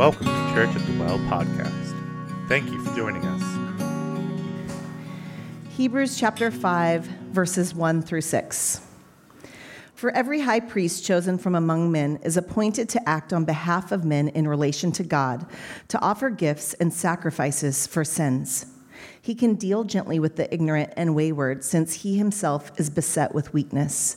Welcome to Church at the Well podcast. Thank you for joining us. Hebrews chapter 5, verses 1 through 6. For every high priest chosen from among men is appointed to act on behalf of men in relation to God, to offer gifts and sacrifices for sins. He can deal gently with the ignorant and wayward, since he himself is beset with weakness.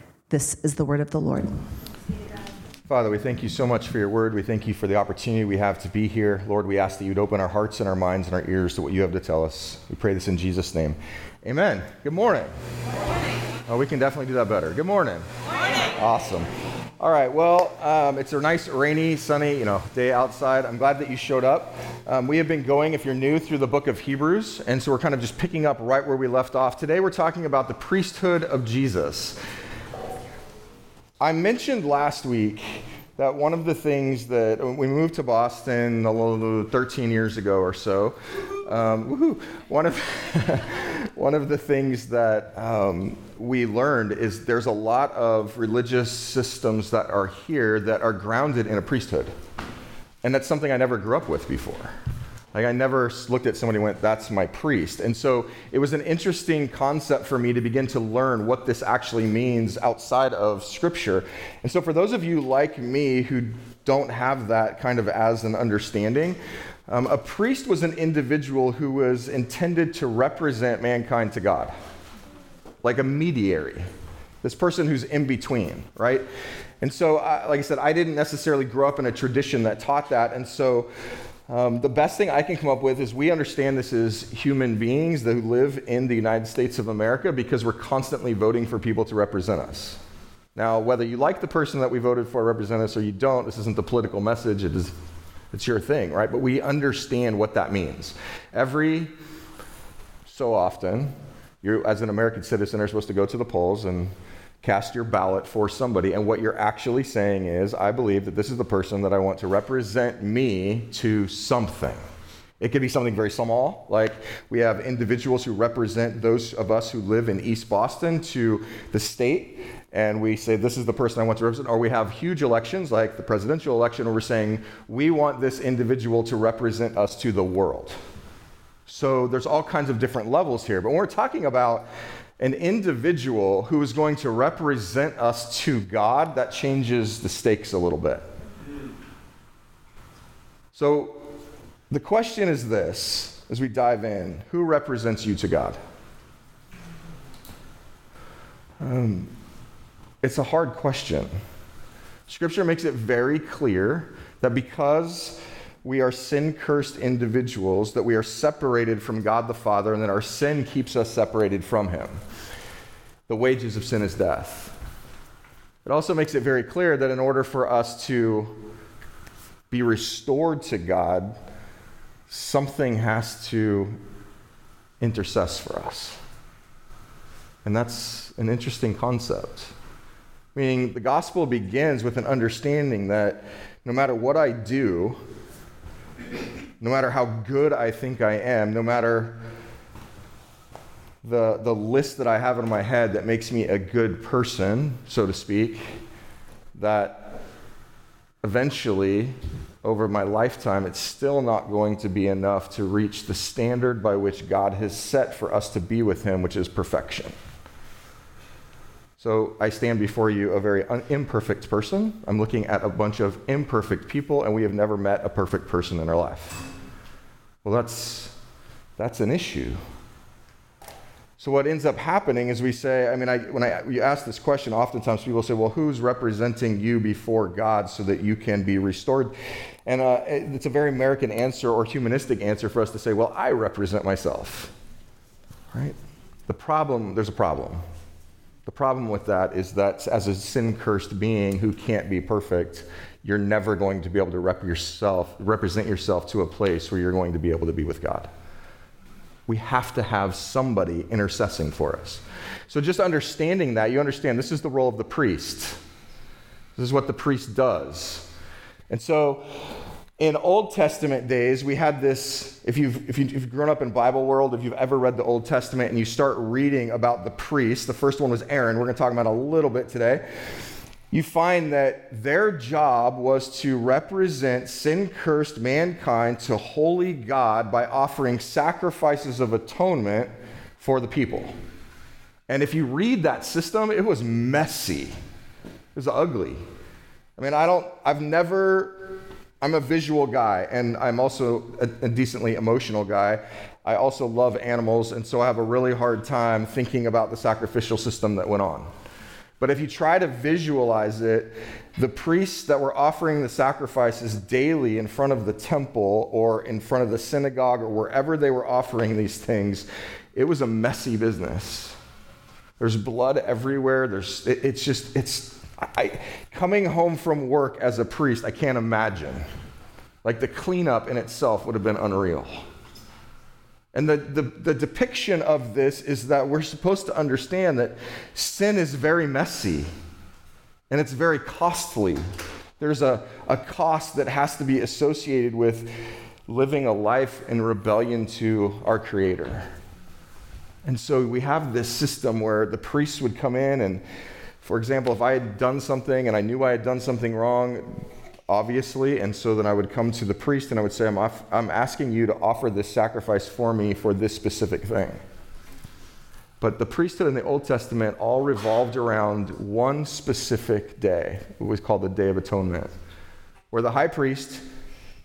This is the word of the Lord. Father, we thank you so much for your word. We thank you for the opportunity we have to be here. Lord, we ask that you'd open our hearts and our minds and our ears to what you have to tell us. We pray this in Jesus' name. Amen. Good morning. Good morning. Oh, we can definitely do that better. Good morning. Good morning. Awesome. All right. Well, um, it's a nice, rainy, sunny, you know, day outside. I'm glad that you showed up. Um, we have been going, if you're new, through the book of Hebrews, and so we're kind of just picking up right where we left off. Today, we're talking about the priesthood of Jesus. I mentioned last week that one of the things that we moved to Boston 13 years ago or so, um, one of one of the things that um, we learned is there's a lot of religious systems that are here that are grounded in a priesthood, and that's something I never grew up with before. Like I never looked at somebody and went, that's my priest. And so it was an interesting concept for me to begin to learn what this actually means outside of scripture. And so for those of you like me who don't have that kind of as an understanding, um, a priest was an individual who was intended to represent mankind to God, like a mediary, this person who's in between, right? And so, uh, like I said, I didn't necessarily grow up in a tradition that taught that. And so, um, the best thing I can come up with is we understand this as human beings that live in the United States of America because we're constantly voting for people to represent us. Now, whether you like the person that we voted for represent us or you don't, this isn't the political message. It is, it's your thing, right? But we understand what that means. Every so often, you, as an American citizen, are supposed to go to the polls and cast your ballot for somebody. And what you're actually saying is, I believe that this is the person that I want to represent me to something. It could be something very small, like we have individuals who represent those of us who live in East Boston to the state, and we say, This is the person I want to represent. Or we have huge elections, like the presidential election, where we're saying, We want this individual to represent us to the world. So there's all kinds of different levels here. But when we're talking about an individual who is going to represent us to God, that changes the stakes a little bit. So the question is this as we dive in who represents you to God? Um, it's a hard question. Scripture makes it very clear that because we are sin cursed individuals, that we are separated from God the Father, and that our sin keeps us separated from Him. The wages of sin is death. It also makes it very clear that in order for us to be restored to God, something has to intercess for us. And that's an interesting concept. Meaning, the gospel begins with an understanding that no matter what I do, no matter how good I think I am, no matter the, the list that I have in my head that makes me a good person, so to speak, that eventually, over my lifetime, it's still not going to be enough to reach the standard by which God has set for us to be with Him, which is perfection. So I stand before you a very un- imperfect person. I'm looking at a bunch of imperfect people, and we have never met a perfect person in our life. Well, that's, that's an issue. So what ends up happening is we say, I mean, I, when I, you ask this question, oftentimes people say, well, who's representing you before God so that you can be restored? And uh, it's a very American answer or humanistic answer for us to say, well, I represent myself. Right? The problem, there's a problem. The problem with that is that as a sin cursed being who can't be perfect, you're never going to be able to rep yourself, represent yourself to a place where you're going to be able to be with God. We have to have somebody intercessing for us. So, just understanding that, you understand this is the role of the priest. This is what the priest does. And so, in Old Testament days, we had this. If you've, if, you, have grown up in Bible world, if you've ever read the Old Testament and you start reading about the priests, the first one was Aaron. We're going to talk about a little bit today you find that their job was to represent sin cursed mankind to holy God by offering sacrifices of atonement for the people. And if you read that system, it was messy, it was ugly. I mean, I don't, I've never, I'm a visual guy and I'm also a, a decently emotional guy. I also love animals, and so I have a really hard time thinking about the sacrificial system that went on. But if you try to visualize it, the priests that were offering the sacrifices daily in front of the temple or in front of the synagogue or wherever they were offering these things, it was a messy business. There's blood everywhere. There's, it, it's just, it's, I, coming home from work as a priest, I can't imagine. Like the cleanup in itself would have been unreal. And the, the, the, depiction of this is that we're supposed to understand that sin is very messy and it's very costly. There's a, a cost that has to be associated with living a life in rebellion to our Creator. And so we have this system where the priests would come in, and for example, if I had done something and I knew I had done something wrong, obviously. And so then I would come to the priest and I would say, I'm, off, I'm asking you to offer this sacrifice for me for this specific thing. But the priesthood in the Old Testament all revolved around one specific day. It was called the Day of Atonement, where the high priest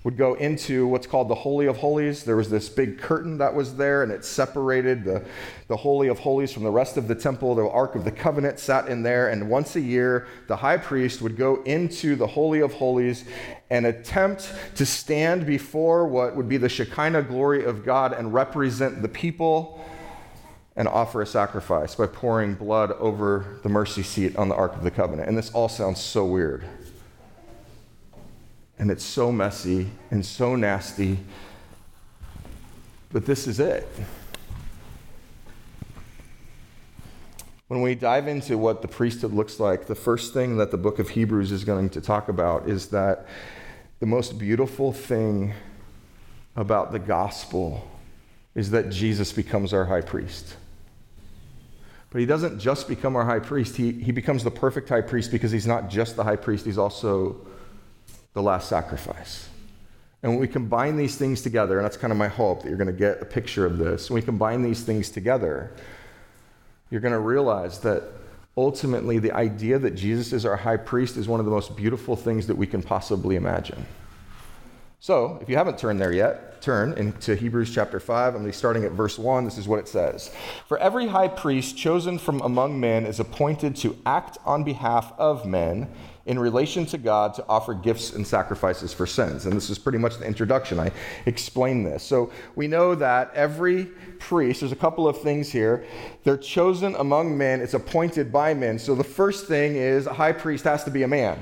would go into what's called the Holy of Holies. There was this big curtain that was there, and it separated the, the Holy of Holies from the rest of the temple. The Ark of the Covenant sat in there, and once a year, the high priest would go into the Holy of Holies and attempt to stand before what would be the Shekinah glory of God and represent the people and offer a sacrifice by pouring blood over the mercy seat on the Ark of the Covenant. And this all sounds so weird and it's so messy and so nasty. But this is it. When we dive into what the priesthood looks like, the first thing that the book of Hebrews is going to talk about is that the most beautiful thing about the gospel is that Jesus becomes our high priest. But he doesn't just become our high priest, he, he becomes the perfect high priest because he's not just the high priest, he's also the last sacrifice. And when we combine these things together, and that's kind of my hope that you're going to get a picture of this, when we combine these things together, you're going to realize that ultimately the idea that Jesus is our high priest is one of the most beautiful things that we can possibly imagine. So, if you haven't turned there yet, turn into Hebrews chapter 5. I'm going to be starting at verse 1. This is what it says For every high priest chosen from among men is appointed to act on behalf of men in relation to God to offer gifts and sacrifices for sins. And this is pretty much the introduction. I explained this. So we know that every priest, there's a couple of things here. They're chosen among men, it's appointed by men. So the first thing is a high priest has to be a man,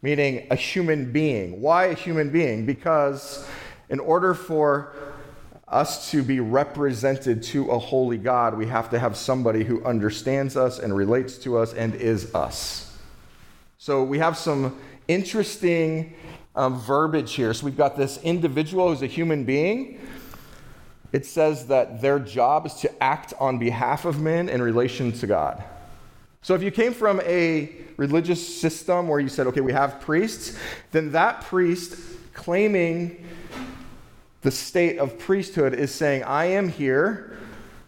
meaning a human being. Why a human being? Because in order for us to be represented to a holy God, we have to have somebody who understands us and relates to us and is us. So we have some interesting um, verbiage here. So we've got this individual who's a human being. It says that their job is to act on behalf of men in relation to God. So if you came from a religious system where you said, okay, we have priests, then that priest claiming the state of priesthood is saying, I am here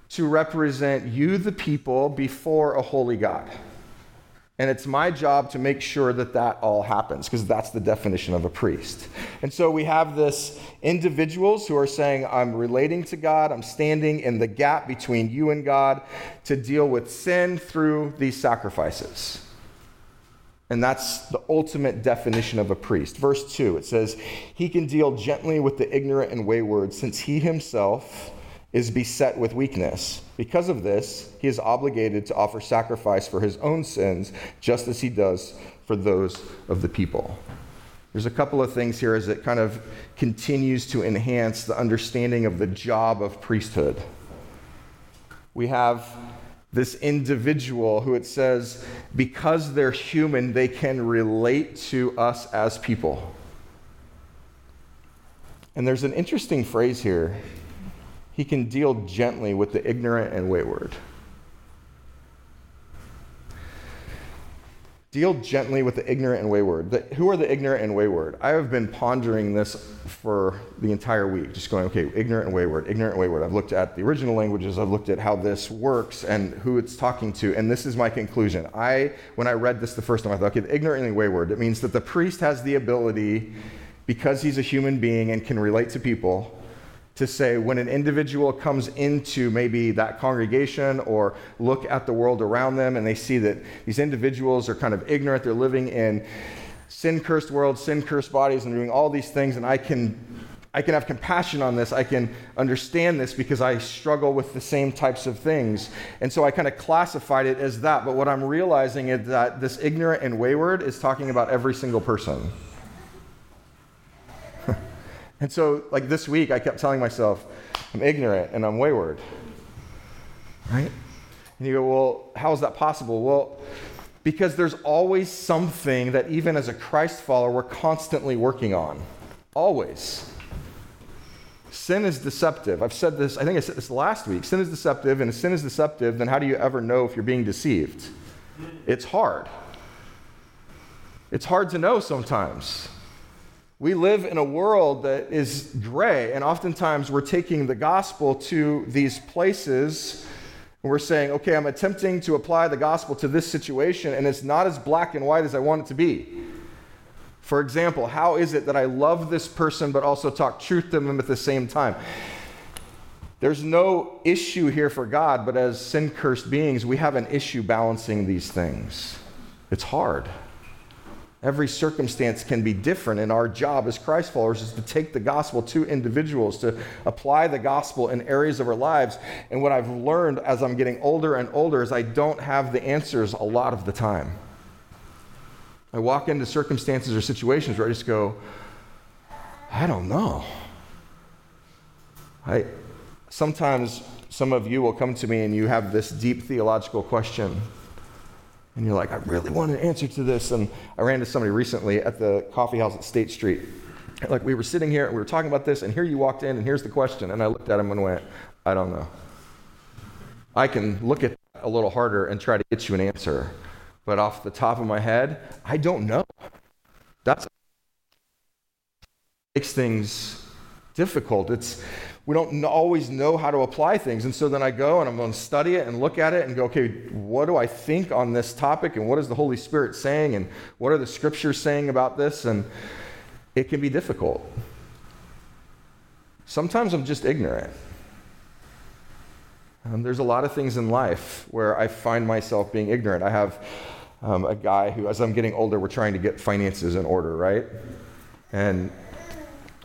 to represent you, the people, before a holy God. And it's my job to make sure that that all happens because that's the definition of a priest. And so we have this individuals who are saying, I'm relating to God, I'm standing in the gap between you and God to deal with sin through these sacrifices. And that's the ultimate definition of a priest. Verse 2, it says, He can deal gently with the ignorant and wayward, since he himself is beset with weakness. Because of this, he is obligated to offer sacrifice for his own sins, just as he does for those of the people. There's a couple of things here as it kind of continues to enhance the understanding of the job of priesthood. We have this individual who it says, because they're human, they can relate to us as people. And there's an interesting phrase here he can deal gently with the ignorant and wayward. Deal gently with the ignorant and wayward. The, who are the ignorant and wayward? I have been pondering this for the entire week, just going, okay, ignorant and wayward, ignorant and wayward. I've looked at the original languages, I've looked at how this works and who it's talking to, and this is my conclusion. I, when I read this the first time, I thought, okay, the ignorant and wayward, it means that the priest has the ability, because he's a human being and can relate to people, to say when an individual comes into maybe that congregation or look at the world around them and they see that these individuals are kind of ignorant, they're living in sin cursed worlds, sin cursed bodies, and doing all these things, and I can. I can have compassion on this. I can understand this because I struggle with the same types of things. And so I kind of classified it as that. But what I'm realizing is that this ignorant and wayward is talking about every single person. And so, like this week, I kept telling myself, I'm ignorant and I'm wayward. Right? And you go, well, how is that possible? Well, because there's always something that, even as a Christ follower, we're constantly working on. Always. Sin is deceptive. I've said this, I think I said this last week. Sin is deceptive, and if sin is deceptive, then how do you ever know if you're being deceived? It's hard. It's hard to know sometimes. We live in a world that is gray, and oftentimes we're taking the gospel to these places and we're saying, okay, I'm attempting to apply the gospel to this situation, and it's not as black and white as I want it to be. For example, how is it that I love this person but also talk truth to them at the same time? There's no issue here for God, but as sin cursed beings, we have an issue balancing these things. It's hard. Every circumstance can be different, and our job as Christ followers is to take the gospel to individuals, to apply the gospel in areas of our lives. And what I've learned as I'm getting older and older is I don't have the answers a lot of the time. I walk into circumstances or situations where I just go, I don't know. I sometimes some of you will come to me and you have this deep theological question and you're like, I really want an answer to this. And I ran to somebody recently at the coffee house at State Street. Like, we were sitting here and we were talking about this, and here you walked in, and here's the question. And I looked at him and went, I don't know. I can look at that a little harder and try to get you an answer. But off the top of my head, I don't know. That's makes things difficult. It's we don't always know how to apply things. And so then I go and I'm going to study it and look at it and go, okay, what do I think on this topic? And what is the Holy Spirit saying? And what are the scriptures saying about this? And it can be difficult. Sometimes I'm just ignorant. Um, there's a lot of things in life where I find myself being ignorant. I have um, a guy who, as I'm getting older, we're trying to get finances in order, right? And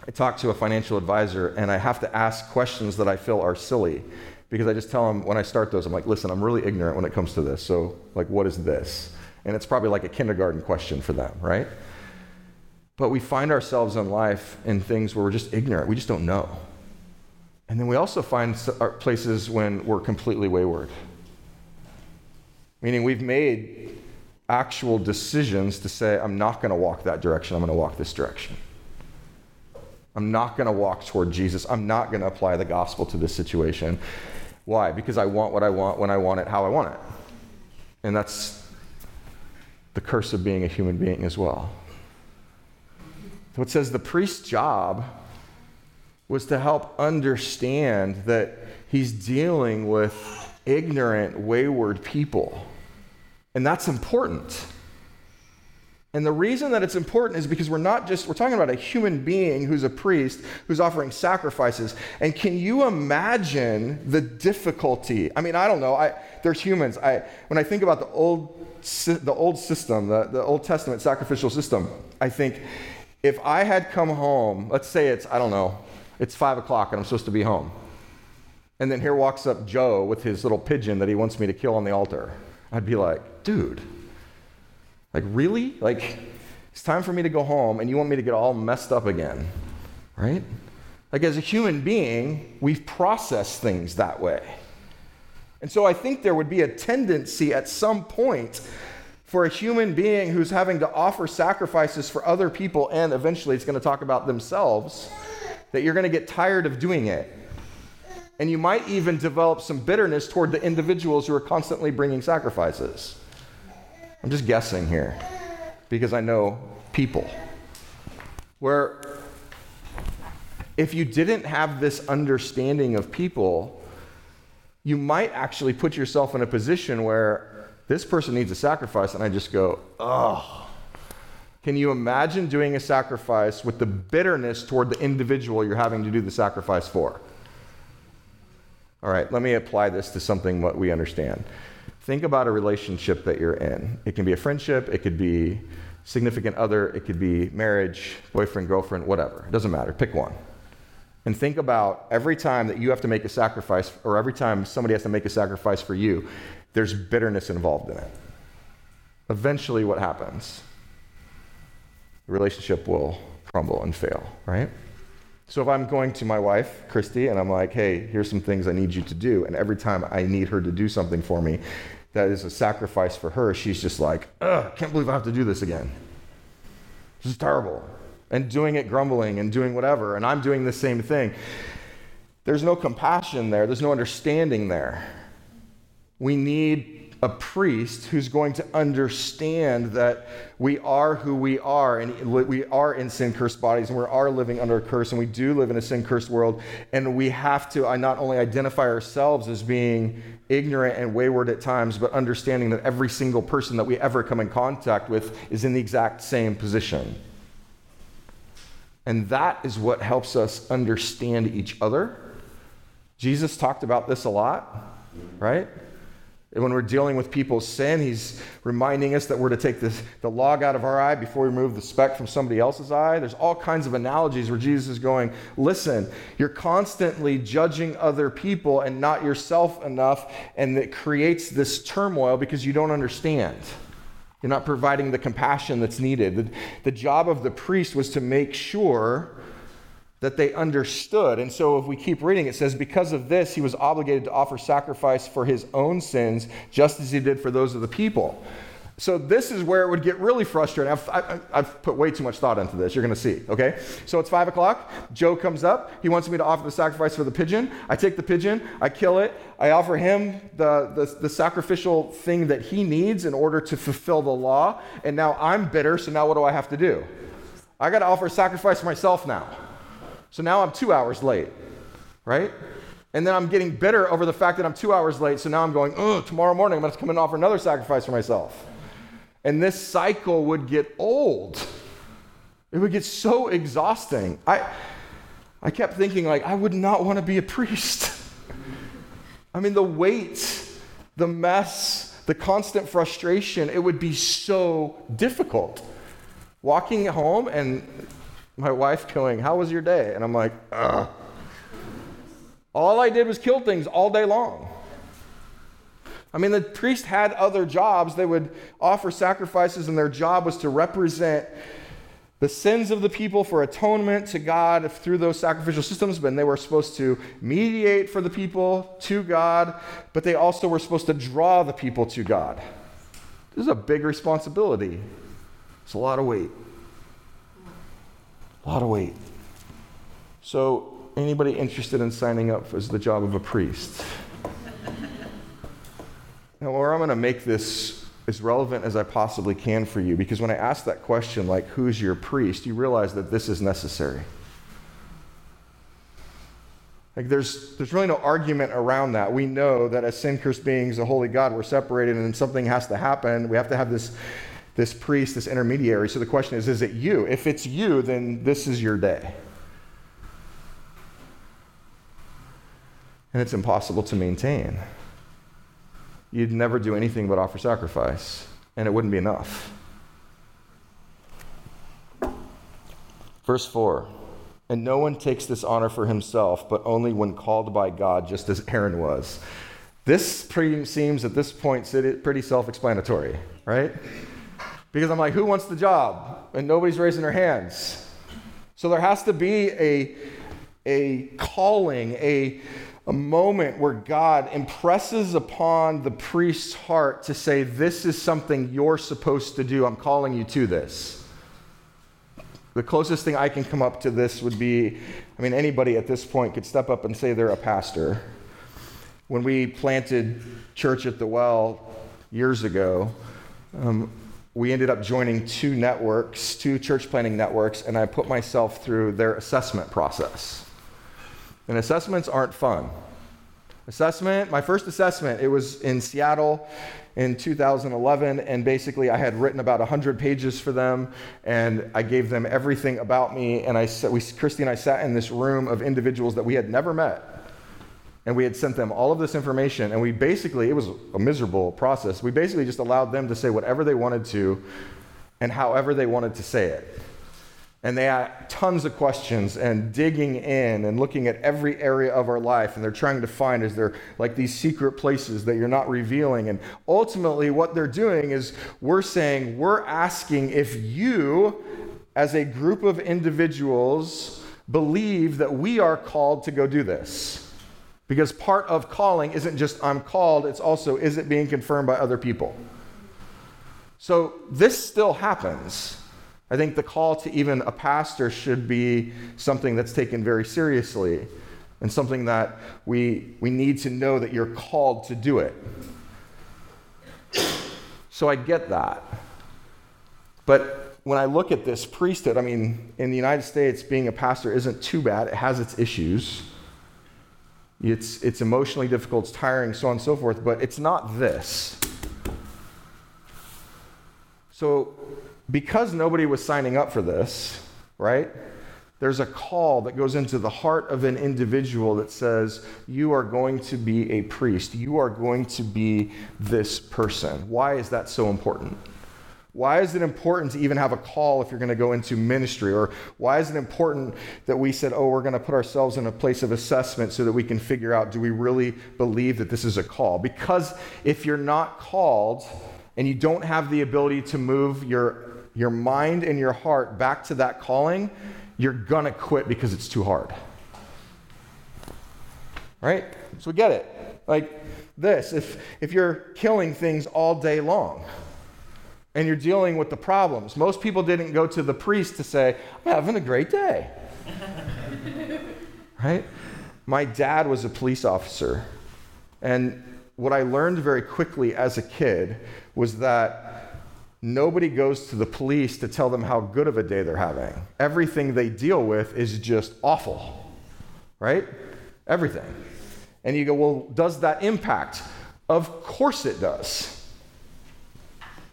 I talk to a financial advisor and I have to ask questions that I feel are silly because I just tell them when I start those, I'm like, listen, I'm really ignorant when it comes to this. So, like, what is this? And it's probably like a kindergarten question for them, right? But we find ourselves in life in things where we're just ignorant. We just don't know. And then we also find uh, places when we're completely wayward. Meaning we've made actual decisions to say, I'm not going to walk that direction, I'm going to walk this direction. I'm not going to walk toward Jesus. I'm not going to apply the gospel to this situation. Why? Because I want what I want when I want it, how I want it. And that's the curse of being a human being as well. So it says the priest's job was to help understand that he's dealing with ignorant, wayward people. And that's important. And the reason that it's important is because we're not just, we're talking about a human being who's a priest who's offering sacrifices. And can you imagine the difficulty? I mean, I don't know. I, there's humans. I, when I think about the old, the old system, the, the Old Testament sacrificial system, I think if I had come home, let's say it's, I don't know, it's five o'clock and I'm supposed to be home. And then here walks up Joe with his little pigeon that he wants me to kill on the altar. I'd be like, dude, like, really? Like, it's time for me to go home and you want me to get all messed up again, right? Like, as a human being, we've processed things that way. And so I think there would be a tendency at some point for a human being who's having to offer sacrifices for other people and eventually it's going to talk about themselves that you're going to get tired of doing it. And you might even develop some bitterness toward the individuals who are constantly bringing sacrifices. I'm just guessing here because I know people. Where if you didn't have this understanding of people, you might actually put yourself in a position where this person needs a sacrifice, and I just go, oh. Can you imagine doing a sacrifice with the bitterness toward the individual you're having to do the sacrifice for? All right, let me apply this to something what we understand. Think about a relationship that you're in. It can be a friendship, it could be significant other, it could be marriage, boyfriend, girlfriend, whatever. It doesn't matter. Pick one and think about every time that you have to make a sacrifice, or every time somebody has to make a sacrifice for you, there's bitterness involved in it. Eventually, what happens? The relationship will crumble and fail, right? So if I'm going to my wife, Christy, and I'm like, hey, here's some things I need you to do, and every time I need her to do something for me that is a sacrifice for her, she's just like, ugh, can't believe I have to do this again. This is terrible and doing it grumbling and doing whatever, and I'm doing the same thing. There's no compassion there, there's no understanding there. We need a priest who's going to understand that we are who we are and we are in sin cursed bodies and we are living under a curse and we do live in a sin cursed world and we have to not only identify ourselves as being ignorant and wayward at times but understanding that every single person that we ever come in contact with is in the exact same position and that is what helps us understand each other. Jesus talked about this a lot, right? And when we're dealing with people's sin, he's reminding us that we're to take this, the log out of our eye before we remove the speck from somebody else's eye. There's all kinds of analogies where Jesus is going, listen, you're constantly judging other people and not yourself enough, and it creates this turmoil because you don't understand. You're not providing the compassion that's needed. The, the job of the priest was to make sure that they understood. And so if we keep reading, it says, Because of this, he was obligated to offer sacrifice for his own sins, just as he did for those of the people. So this is where it would get really frustrating. I've, I, have put way too much thought into this. You're going to see, okay? So it's 5 o'clock. Joe comes up. He wants me to offer the sacrifice for the pigeon. I take the pigeon. I kill it. I offer him the, the, the sacrificial thing that he needs in order to fulfill the law. And now I'm bitter, so now what do I have to do? I got to offer sacrifice for myself now. So now I'm two hours late, right? And then I'm getting bitter over the fact that I'm two hours late. So now I'm going, oh, tomorrow morning I'm going to come and offer another sacrifice for myself. And this cycle would get old. It would get so exhausting. I, I kept thinking, like, I would not want to be a priest. I mean, the weight, the mess, the constant frustration, it would be so difficult. Walking home and my wife going, How was your day? And I'm like, Ugh. All I did was kill things all day long. I mean, the priest had other jobs. They would offer sacrifices, and their job was to represent the sins of the people for atonement to God through those sacrificial systems. But they were supposed to mediate for the people to God, but they also were supposed to draw the people to God. This is a big responsibility. It's a lot of weight. A lot of weight. So, anybody interested in signing up as the job of a priest? Now, or I'm going to make this as relevant as I possibly can for you because when I ask that question, like, who's your priest, you realize that this is necessary. Like, there's, there's really no argument around that. We know that as sin cursed beings, the holy God, we're separated and something has to happen. We have to have this, this priest, this intermediary. So the question is, is it you? If it's you, then this is your day. And it's impossible to maintain you'd never do anything but offer sacrifice, and it wouldn't be enough. Verse 4 And no one takes this honor for himself, but only when called by God, just as Aaron was. This pretty, seems at this point pretty self explanatory, right? Because I'm like, who wants the job? And nobody's raising their hands. So there has to be a, a calling, a, a moment where God impresses upon the priest's heart to say, This is something you're supposed to do. I'm calling you to this. The closest thing I can come up to this would be I mean, anybody at this point could step up and say they're a pastor. When we planted Church at the Well years ago, um, we ended up joining two networks, two church planning networks, and I put myself through their assessment process. And assessments aren't fun. Assessment, my first assessment, it was in Seattle in 2011, and basically I had written about 100 pages for them, and I gave them everything about me. And I, we, Christy and I sat in this room of individuals that we had never met, and we had sent them all of this information. And we basically, it was a miserable process. We basically just allowed them to say whatever they wanted to, and however they wanted to say it. And they had tons of questions and digging in and looking at every area of our life. And they're trying to find is there like these secret places that you're not revealing. And ultimately, what they're doing is we're saying, we're asking if you, as a group of individuals, believe that we are called to go do this. Because part of calling isn't just I'm called, it's also is it being confirmed by other people. So this still happens. I think the call to even a pastor should be something that's taken very seriously and something that we, we need to know that you're called to do it. So I get that. But when I look at this priesthood, I mean, in the United States, being a pastor isn't too bad. It has its issues. It's, it's emotionally difficult, it's tiring, so on and so forth, but it's not this. So because nobody was signing up for this, right? There's a call that goes into the heart of an individual that says, You are going to be a priest. You are going to be this person. Why is that so important? Why is it important to even have a call if you're going to go into ministry? Or why is it important that we said, oh, we're going to put ourselves in a place of assessment so that we can figure out, do we really believe that this is a call? Because if you're not called and you don't have the ability to move your your mind and your heart back to that calling, you're going to quit because it's too hard. Right? So we get it. Like this if, if you're killing things all day long and you're dealing with the problems, most people didn't go to the priest to say, I'm having a great day. right? My dad was a police officer. And what I learned very quickly as a kid was that Nobody goes to the police to tell them how good of a day they're having. Everything they deal with is just awful, right? Everything. And you go, well, does that impact? Of course it does.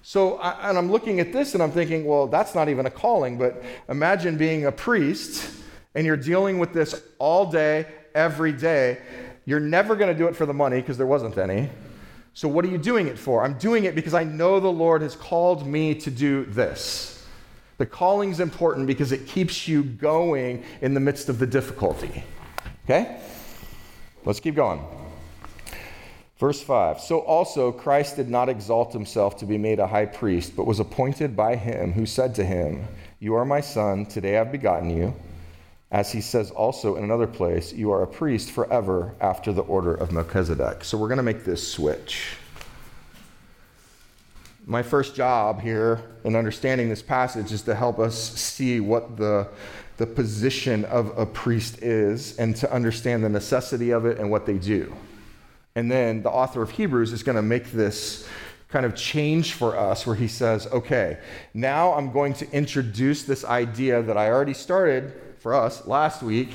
So, I, and I'm looking at this and I'm thinking, well, that's not even a calling, but imagine being a priest and you're dealing with this all day, every day. You're never going to do it for the money because there wasn't any. So, what are you doing it for? I'm doing it because I know the Lord has called me to do this. The calling's important because it keeps you going in the midst of the difficulty. Okay? Let's keep going. Verse 5 So also Christ did not exalt himself to be made a high priest, but was appointed by him who said to him, You are my son, today I've begotten you. As he says also in another place, you are a priest forever after the order of Melchizedek. So we're going to make this switch. My first job here in understanding this passage is to help us see what the, the position of a priest is and to understand the necessity of it and what they do. And then the author of Hebrews is going to make this kind of change for us where he says, okay, now I'm going to introduce this idea that I already started for us last week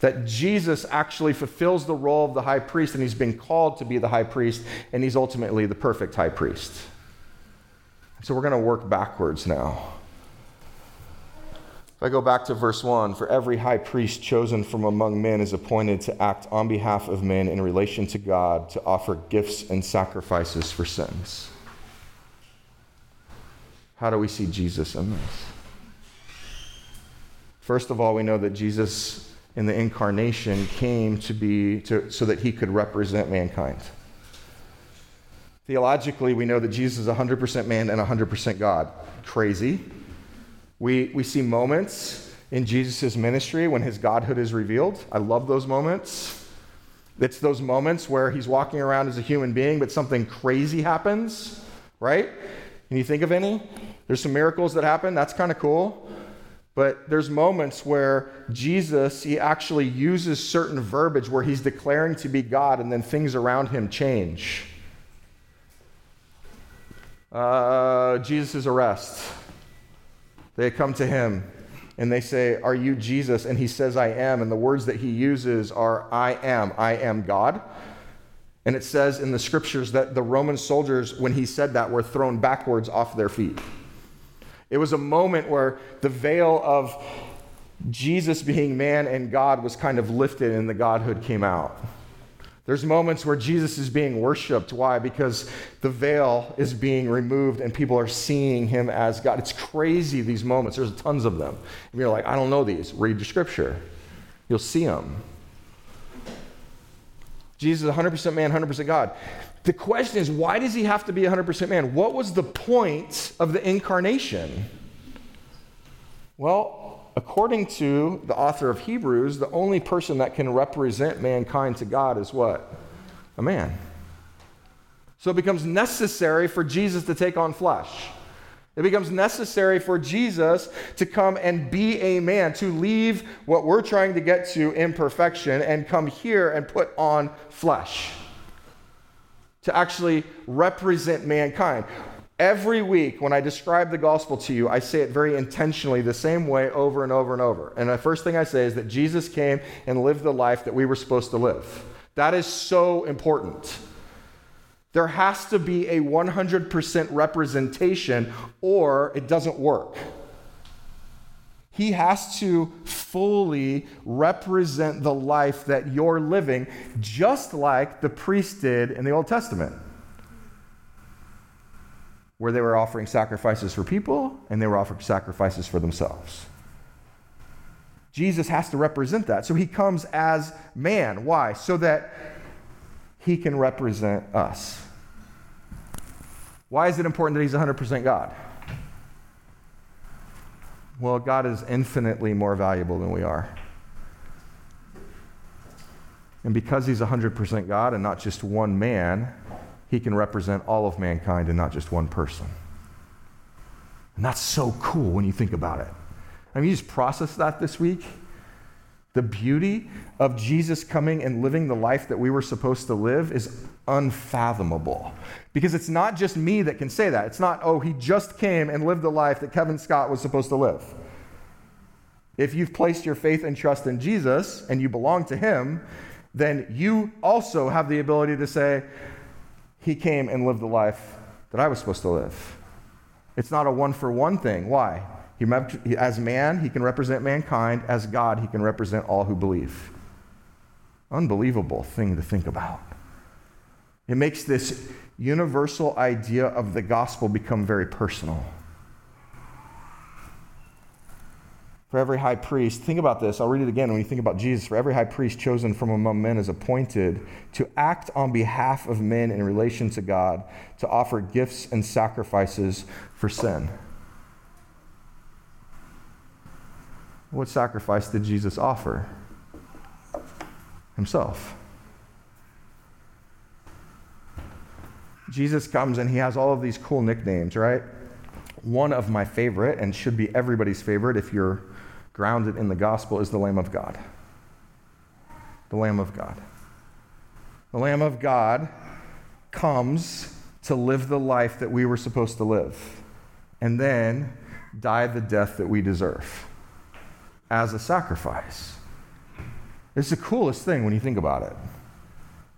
that Jesus actually fulfills the role of the high priest and he's been called to be the high priest and he's ultimately the perfect high priest. So we're going to work backwards now. I go back to verse 1 For every high priest chosen from among men is appointed to act on behalf of men in relation to God to offer gifts and sacrifices for sins. How do we see Jesus in this? First of all, we know that Jesus in the incarnation came to be to, so that he could represent mankind. Theologically, we know that Jesus is 100% man and 100% God. Crazy. We, we see moments in Jesus' ministry when his godhood is revealed. I love those moments. It's those moments where he's walking around as a human being, but something crazy happens, right? Can you think of any? There's some miracles that happen. That's kind of cool. But there's moments where Jesus, he actually uses certain verbiage where he's declaring to be God, and then things around him change. Uh, Jesus' arrest. They come to him and they say, Are you Jesus? And he says, I am. And the words that he uses are, I am. I am God. And it says in the scriptures that the Roman soldiers, when he said that, were thrown backwards off their feet. It was a moment where the veil of Jesus being man and God was kind of lifted and the Godhood came out. There's moments where Jesus is being worshiped. Why? Because the veil is being removed and people are seeing him as God. It's crazy, these moments. There's tons of them. And you're like, I don't know these. Read the scripture, you'll see them. Jesus is 100% man, 100% God. The question is, why does he have to be 100% man? What was the point of the incarnation? Well, according to the author of Hebrews, the only person that can represent mankind to God is what? A man. So it becomes necessary for Jesus to take on flesh. It becomes necessary for Jesus to come and be a man, to leave what we're trying to get to imperfection and come here and put on flesh to actually represent mankind. Every week, when I describe the gospel to you, I say it very intentionally the same way over and over and over. And the first thing I say is that Jesus came and lived the life that we were supposed to live. That is so important. There has to be a 100% representation, or it doesn't work. He has to fully represent the life that you're living, just like the priest did in the Old Testament, where they were offering sacrifices for people and they were offering sacrifices for themselves. Jesus has to represent that. So he comes as man. Why? So that he can represent us. Why is it important that he's 100% God? Well, God is infinitely more valuable than we are. And because he's 100% God and not just one man, he can represent all of mankind and not just one person. And that's so cool when you think about it. I mean, you just process that this week. The beauty of Jesus coming and living the life that we were supposed to live is unfathomable. Because it's not just me that can say that. It's not, oh, he just came and lived the life that Kevin Scott was supposed to live. If you've placed your faith and trust in Jesus and you belong to him, then you also have the ability to say, he came and lived the life that I was supposed to live. It's not a one for one thing. Why? He, as man, he can represent mankind. As God, he can represent all who believe. Unbelievable thing to think about. It makes this universal idea of the gospel become very personal. For every high priest, think about this. I'll read it again when you think about Jesus. For every high priest chosen from among men is appointed to act on behalf of men in relation to God, to offer gifts and sacrifices for sin. What sacrifice did Jesus offer? Himself. Jesus comes and he has all of these cool nicknames, right? One of my favorite, and should be everybody's favorite if you're grounded in the gospel, is the Lamb of God. The Lamb of God. The Lamb of God comes to live the life that we were supposed to live and then die the death that we deserve as a sacrifice. It's the coolest thing when you think about it.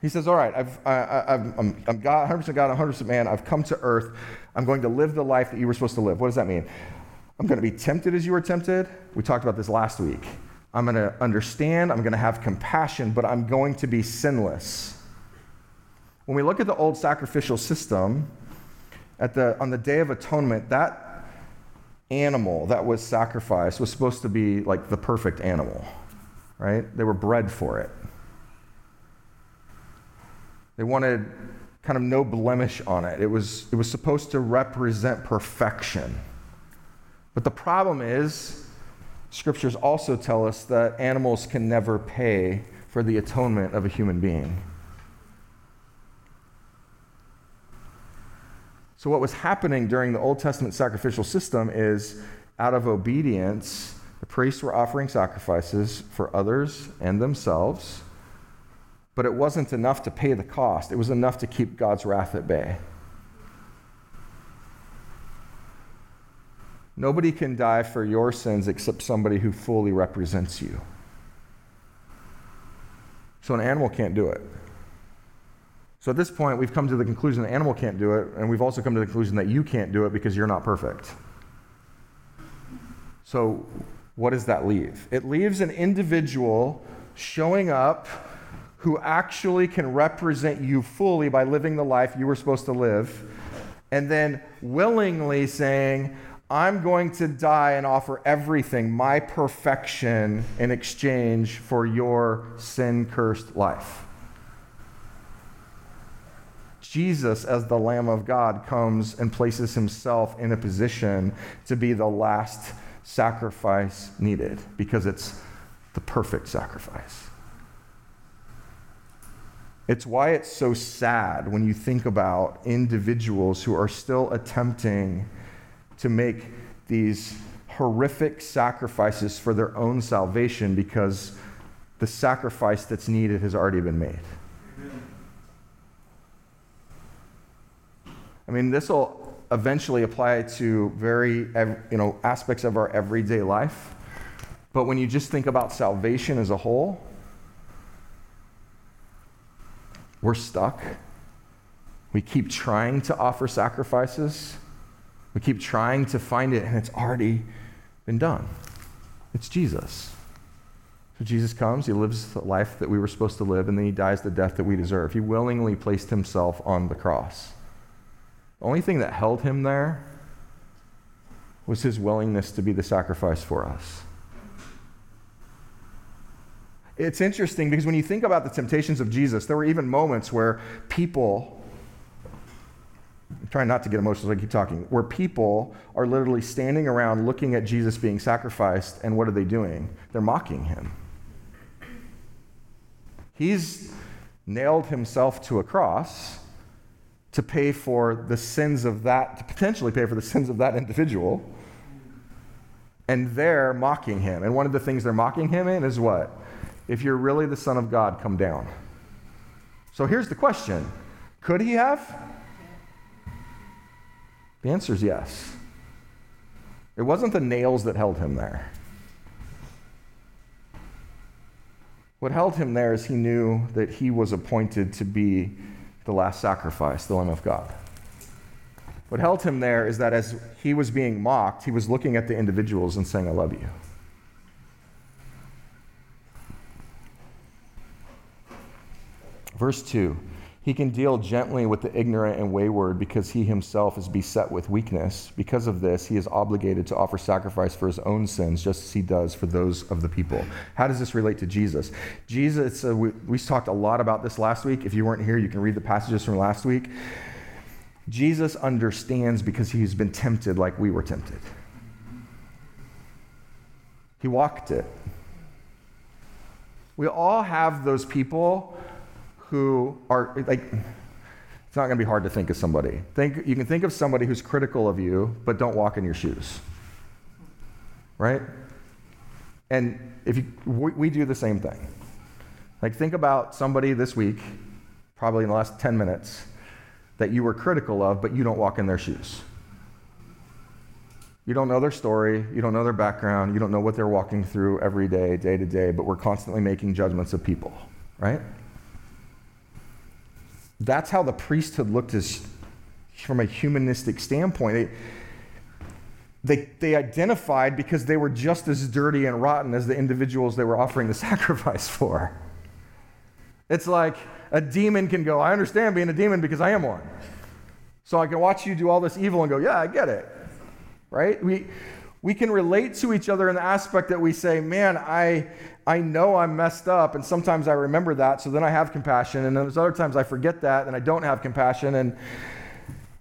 He says, All right, I've, I, am I'm God, 100% God, 100% man. I've come to earth. I'm going to live the life that you were supposed to live. What does that mean? I'm going to be tempted as you were tempted. We talked about this last week. I'm going to understand. I'm going to have compassion, but I'm going to be sinless. When we look at the old sacrificial system, at the, on the Day of Atonement, that animal that was sacrificed was supposed to be like the perfect animal, right? They were bred for it. They wanted kind of no blemish on it. It was, it was supposed to represent perfection. But the problem is, scriptures also tell us that animals can never pay for the atonement of a human being. So, what was happening during the Old Testament sacrificial system is out of obedience, the priests were offering sacrifices for others and themselves, but it wasn't enough to pay the cost. It was enough to keep God's wrath at bay. Nobody can die for your sins except somebody who fully represents you. So, an animal can't do it. So at this point, we've come to the conclusion that animal can't do it, and we've also come to the conclusion that you can't do it because you're not perfect. So, what does that leave? It leaves an individual showing up who actually can represent you fully by living the life you were supposed to live, and then willingly saying, I'm going to die and offer everything, my perfection, in exchange for your sin cursed life. Jesus, as the Lamb of God, comes and places himself in a position to be the last sacrifice needed because it's the perfect sacrifice. It's why it's so sad when you think about individuals who are still attempting to make these horrific sacrifices for their own salvation because the sacrifice that's needed has already been made. I mean, this will eventually apply to very, you know, aspects of our everyday life. But when you just think about salvation as a whole, we're stuck. We keep trying to offer sacrifices. We keep trying to find it, and it's already been done. It's Jesus. So Jesus comes, he lives the life that we were supposed to live, and then he dies the death that we deserve. He willingly placed himself on the cross. The only thing that held him there was his willingness to be the sacrifice for us. It's interesting because when you think about the temptations of Jesus, there were even moments where people, I'm trying not to get emotional as I keep talking, where people are literally standing around looking at Jesus being sacrificed, and what are they doing? They're mocking him. He's nailed himself to a cross to pay for the sins of that, to potentially pay for the sins of that individual. And they're mocking him. And one of the things they're mocking him in is what? If you're really the Son of God, come down. So here's the question Could he have? The answer is yes. It wasn't the nails that held him there. What held him there is he knew that he was appointed to be the last sacrifice, the Lamb of God. What held him there is that as he was being mocked, he was looking at the individuals and saying, I love you. Verse 2 he can deal gently with the ignorant and wayward because he himself is beset with weakness. Because of this, he is obligated to offer sacrifice for his own sins, just as he does for those of the people. How does this relate to Jesus? Jesus, uh, we, we talked a lot about this last week. If you weren't here, you can read the passages from last week. Jesus understands because he's been tempted like we were tempted. He walked it. We all have those people who are like it's not going to be hard to think of somebody. Think you can think of somebody who's critical of you but don't walk in your shoes. Right? And if you we, we do the same thing. Like think about somebody this week, probably in the last 10 minutes, that you were critical of but you don't walk in their shoes. You don't know their story, you don't know their background, you don't know what they're walking through every day, day to day, but we're constantly making judgments of people, right? That's how the priesthood looked as from a humanistic standpoint. They, they, identified because they were just as dirty and rotten as the individuals they were offering the sacrifice for. It's like a demon can go, I understand being a demon because I am one. So I can watch you do all this evil and go, yeah, I get it. right? We, we can relate to each other in the aspect that we say, man, I, I know I'm messed up, and sometimes I remember that, so then I have compassion, and there's other times I forget that, and I don't have compassion, and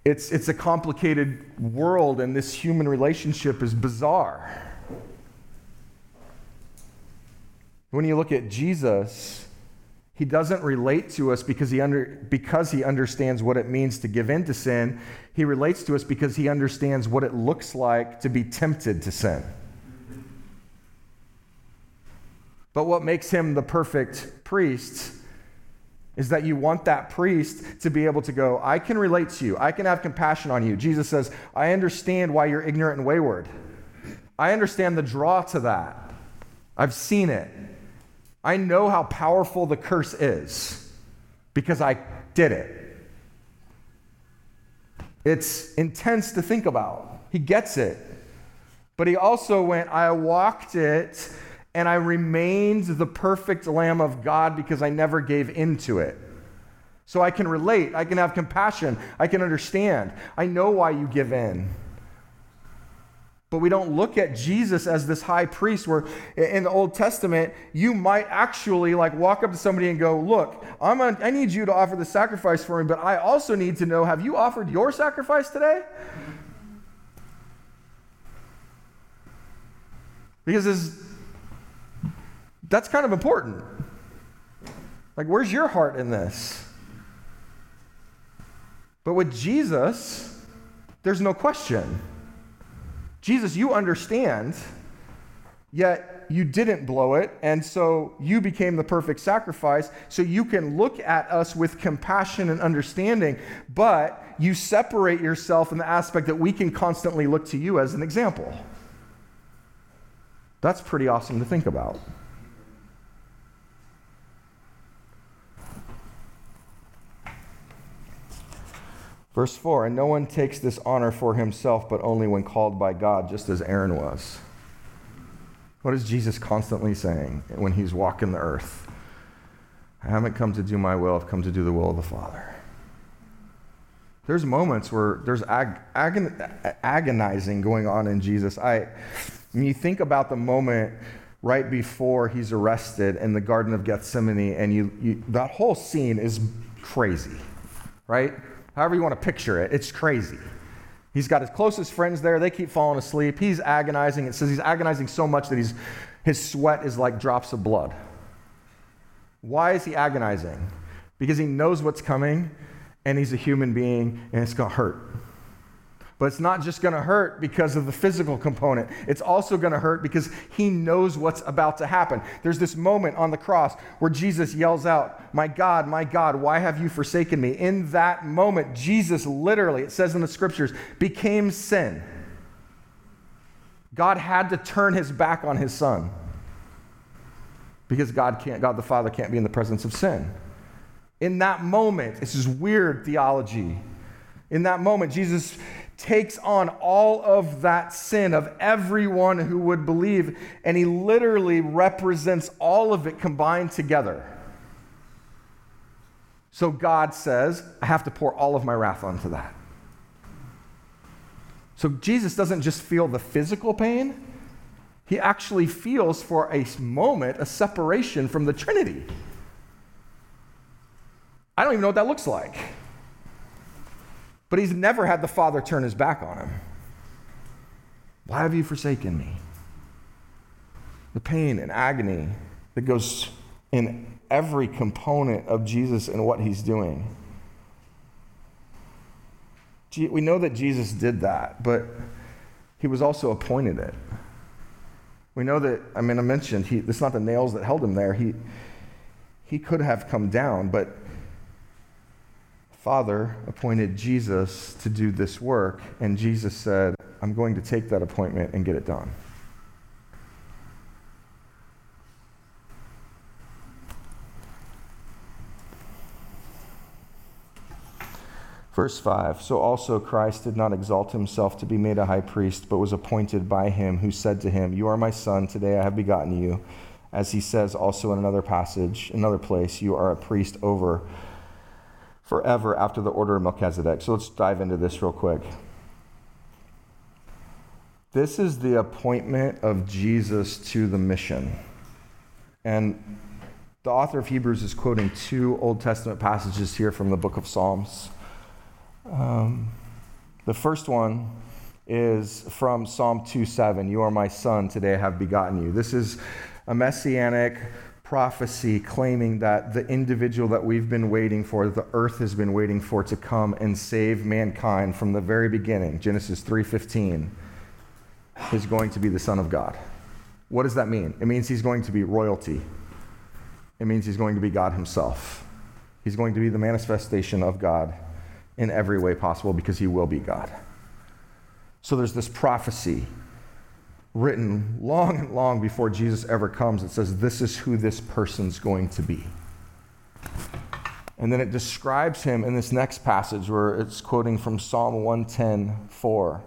it's, it's a complicated world, and this human relationship is bizarre. When you look at Jesus, he doesn't relate to us because he, under, because he understands what it means to give in to sin. He relates to us because he understands what it looks like to be tempted to sin. But what makes him the perfect priest is that you want that priest to be able to go, I can relate to you. I can have compassion on you. Jesus says, I understand why you're ignorant and wayward. I understand the draw to that. I've seen it. I know how powerful the curse is because I did it. It's intense to think about. He gets it. But he also went, I walked it and I remained the perfect Lamb of God because I never gave into it. So I can relate, I can have compassion, I can understand. I know why you give in. But we don't look at Jesus as this high priest where in the Old Testament, you might actually like walk up to somebody and go, Look, I'm a, I need you to offer the sacrifice for me, but I also need to know have you offered your sacrifice today? Because that's kind of important. Like, where's your heart in this? But with Jesus, there's no question. Jesus, you understand, yet you didn't blow it, and so you became the perfect sacrifice, so you can look at us with compassion and understanding, but you separate yourself in the aspect that we can constantly look to you as an example. That's pretty awesome to think about. Verse 4 And no one takes this honor for himself, but only when called by God, just as Aaron was. What is Jesus constantly saying when he's walking the earth? I haven't come to do my will, I've come to do the will of the Father. There's moments where there's ag- agon- agonizing going on in Jesus. I, when you think about the moment right before he's arrested in the Garden of Gethsemane, and you, you that whole scene is crazy, right? However you want to picture it, it's crazy. He's got his closest friends there. They keep falling asleep. He's agonizing. It says he's agonizing so much that he's, his sweat is like drops of blood. Why is he agonizing? Because he knows what's coming and he's a human being and it's going to hurt. But it's not just going to hurt because of the physical component. It's also going to hurt because he knows what's about to happen. There's this moment on the cross where Jesus yells out, My God, my God, why have you forsaken me? In that moment, Jesus literally, it says in the scriptures, became sin. God had to turn his back on his son because God can't, God the Father can't be in the presence of sin. In that moment, this is weird theology. In that moment, Jesus takes on all of that sin of everyone who would believe, and he literally represents all of it combined together. So God says, I have to pour all of my wrath onto that. So Jesus doesn't just feel the physical pain, he actually feels for a moment a separation from the Trinity. I don't even know what that looks like. But he's never had the Father turn his back on him. Why have you forsaken me? The pain and agony that goes in every component of Jesus and what he's doing. We know that Jesus did that, but he was also appointed it. We know that, I mean, I mentioned, he, it's not the nails that held him there. He, he could have come down, but Father appointed Jesus to do this work, and Jesus said, I'm going to take that appointment and get it done. Verse 5 So also Christ did not exalt himself to be made a high priest, but was appointed by him who said to him, You are my son, today I have begotten you. As he says also in another passage, another place, You are a priest over forever after the order of Melchizedek. So let's dive into this real quick. This is the appointment of Jesus to the mission. And the author of Hebrews is quoting two Old Testament passages here from the book of Psalms. Um, the first one is from Psalm 2:7. You are my son, today I have begotten you. This is a messianic prophecy claiming that the individual that we've been waiting for, the earth has been waiting for to come and save mankind from the very beginning, Genesis 3:15, is going to be the son of God. What does that mean? It means he's going to be royalty. It means he's going to be God himself. He's going to be the manifestation of God in every way possible because he will be God. So there's this prophecy written long and long before Jesus ever comes It says this is who this person's going to be. And then it describes him in this next passage where it's quoting from Psalm 110 4.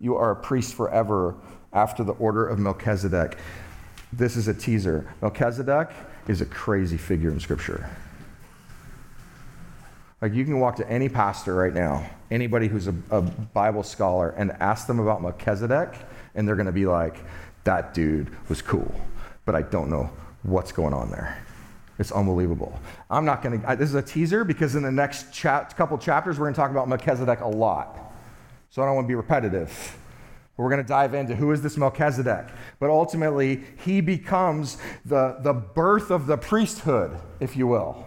You are a priest forever after the order of Melchizedek. This is a teaser. Melchizedek is a crazy figure in Scripture. Like you can walk to any pastor right now, anybody who's a, a Bible scholar, and ask them about Melchizedek, and they're going to be like, that dude was cool, but I don't know what's going on there. It's unbelievable. I'm not going to, this is a teaser because in the next chat, couple chapters, we're going to talk about Melchizedek a lot. So I don't want to be repetitive. We're going to dive into who is this Melchizedek. But ultimately, he becomes the, the birth of the priesthood, if you will.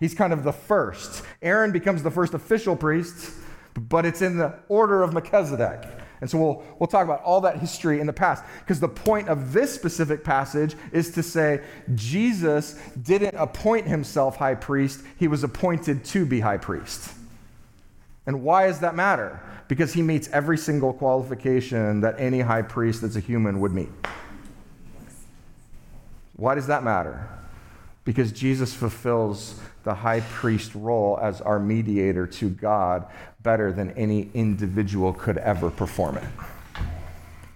He's kind of the first. Aaron becomes the first official priest, but it's in the order of Melchizedek. And so we'll, we'll talk about all that history in the past. Because the point of this specific passage is to say Jesus didn't appoint himself high priest, he was appointed to be high priest. And why does that matter? Because he meets every single qualification that any high priest that's a human would meet. Why does that matter? Because Jesus fulfills the high priest role as our mediator to God better than any individual could ever perform it.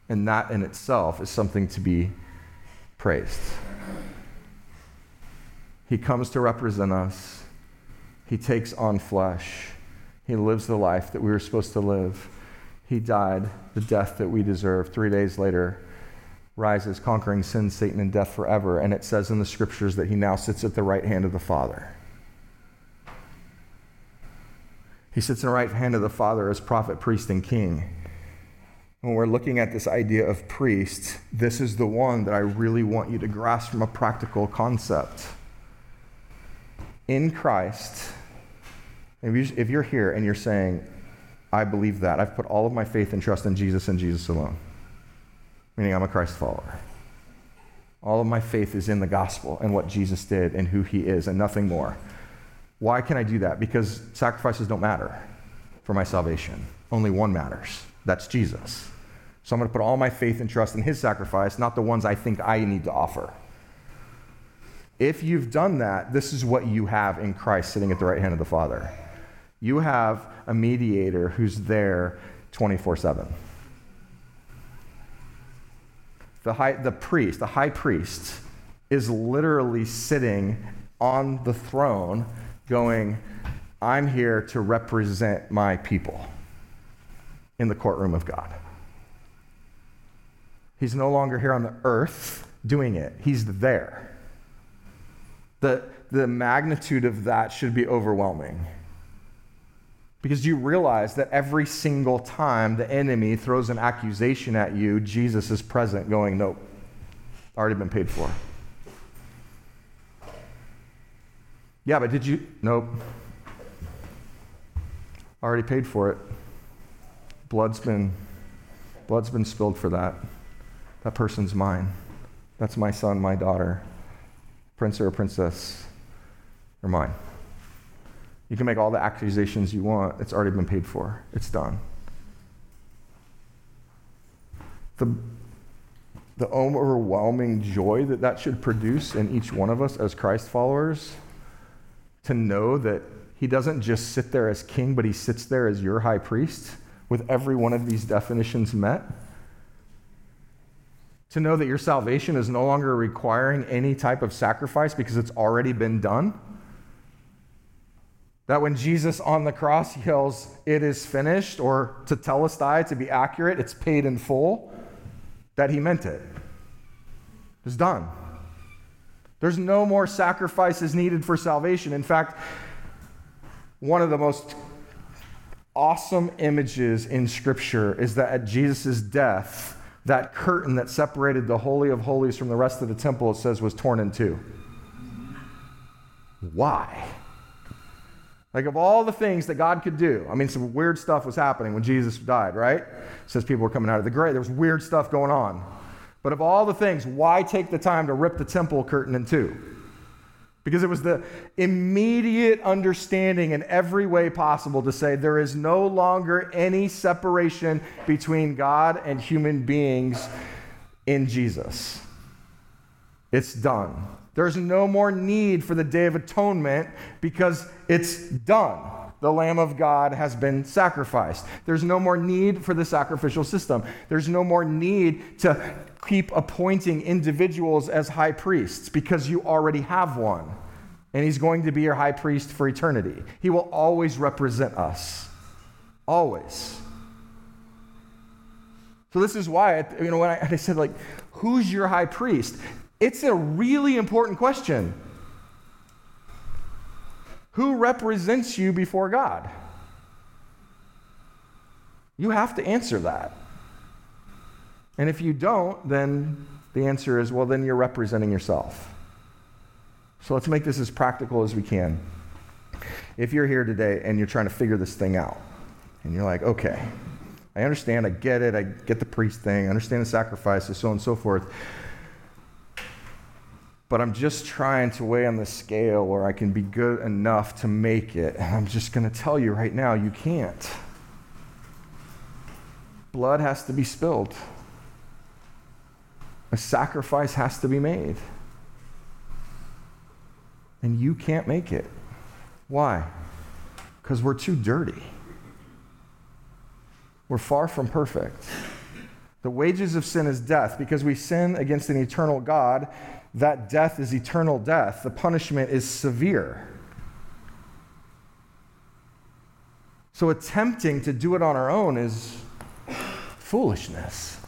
And that in itself is something to be praised. He comes to represent us, He takes on flesh, He lives the life that we were supposed to live. He died the death that we deserve. Three days later, rises, conquering sin, Satan, and death forever. And it says in the scriptures that he now sits at the right hand of the Father. He sits in the right hand of the Father as prophet, priest, and king. When we're looking at this idea of priest, this is the one that I really want you to grasp from a practical concept. In Christ, if you're here and you're saying, I believe that, I've put all of my faith and trust in Jesus and Jesus alone, meaning I'm a Christ follower. All of my faith is in the gospel and what Jesus did and who he is and nothing more. Why can I do that? Because sacrifices don't matter for my salvation. Only one matters. That's Jesus. So I'm going to put all my faith and trust in his sacrifice, not the ones I think I need to offer. If you've done that, this is what you have in Christ sitting at the right hand of the Father. You have a mediator who's there 24 7. The, high, the priest, the high priest, is literally sitting on the throne going, I'm here to represent my people in the courtroom of God. He's no longer here on the earth doing it, he's there. The, the magnitude of that should be overwhelming. Because you realize that every single time the enemy throws an accusation at you, Jesus is present, going, Nope, already been paid for. Yeah, but did you? Nope. Already paid for it. Blood's been, blood's been spilled for that. That person's mine. That's my son, my daughter. Prince or princess, they're mine. You can make all the accusations you want. It's already been paid for. It's done. The, the overwhelming joy that that should produce in each one of us as Christ followers to know that he doesn't just sit there as king, but he sits there as your high priest with every one of these definitions met. To know that your salvation is no longer requiring any type of sacrifice because it's already been done. That when Jesus on the cross yells, It is finished, or tetelestai, to be accurate, it's paid in full, that he meant it. It's done. There's no more sacrifices needed for salvation. In fact, one of the most awesome images in Scripture is that at Jesus' death, that curtain that separated the Holy of Holies from the rest of the temple, it says, was torn in two. Why? Like, of all the things that God could do, I mean, some weird stuff was happening when Jesus died, right? It says people were coming out of the grave. There was weird stuff going on. But of all the things, why take the time to rip the temple curtain in two? Because it was the immediate understanding in every way possible to say there is no longer any separation between God and human beings in Jesus. It's done. There's no more need for the Day of Atonement because it's done. The Lamb of God has been sacrificed. There's no more need for the sacrificial system. There's no more need to keep appointing individuals as high priests because you already have one. And he's going to be your high priest for eternity. He will always represent us. Always. So this is why, you know, when I, I said, like, who's your high priest? It's a really important question. Who represents you before God? You have to answer that. And if you don't, then the answer is well, then you're representing yourself. So let's make this as practical as we can. If you're here today and you're trying to figure this thing out, and you're like, okay, I understand, I get it, I get the priest thing, I understand the sacrifices, so on and so forth but I'm just trying to weigh on the scale where I can be good enough to make it. And I'm just going to tell you right now, you can't. Blood has to be spilled, a sacrifice has to be made. And you can't make it. Why? Because we're too dirty. We're far from perfect. The wages of sin is death because we sin against an eternal God that death is eternal death. The punishment is severe. So attempting to do it on our own is foolishness.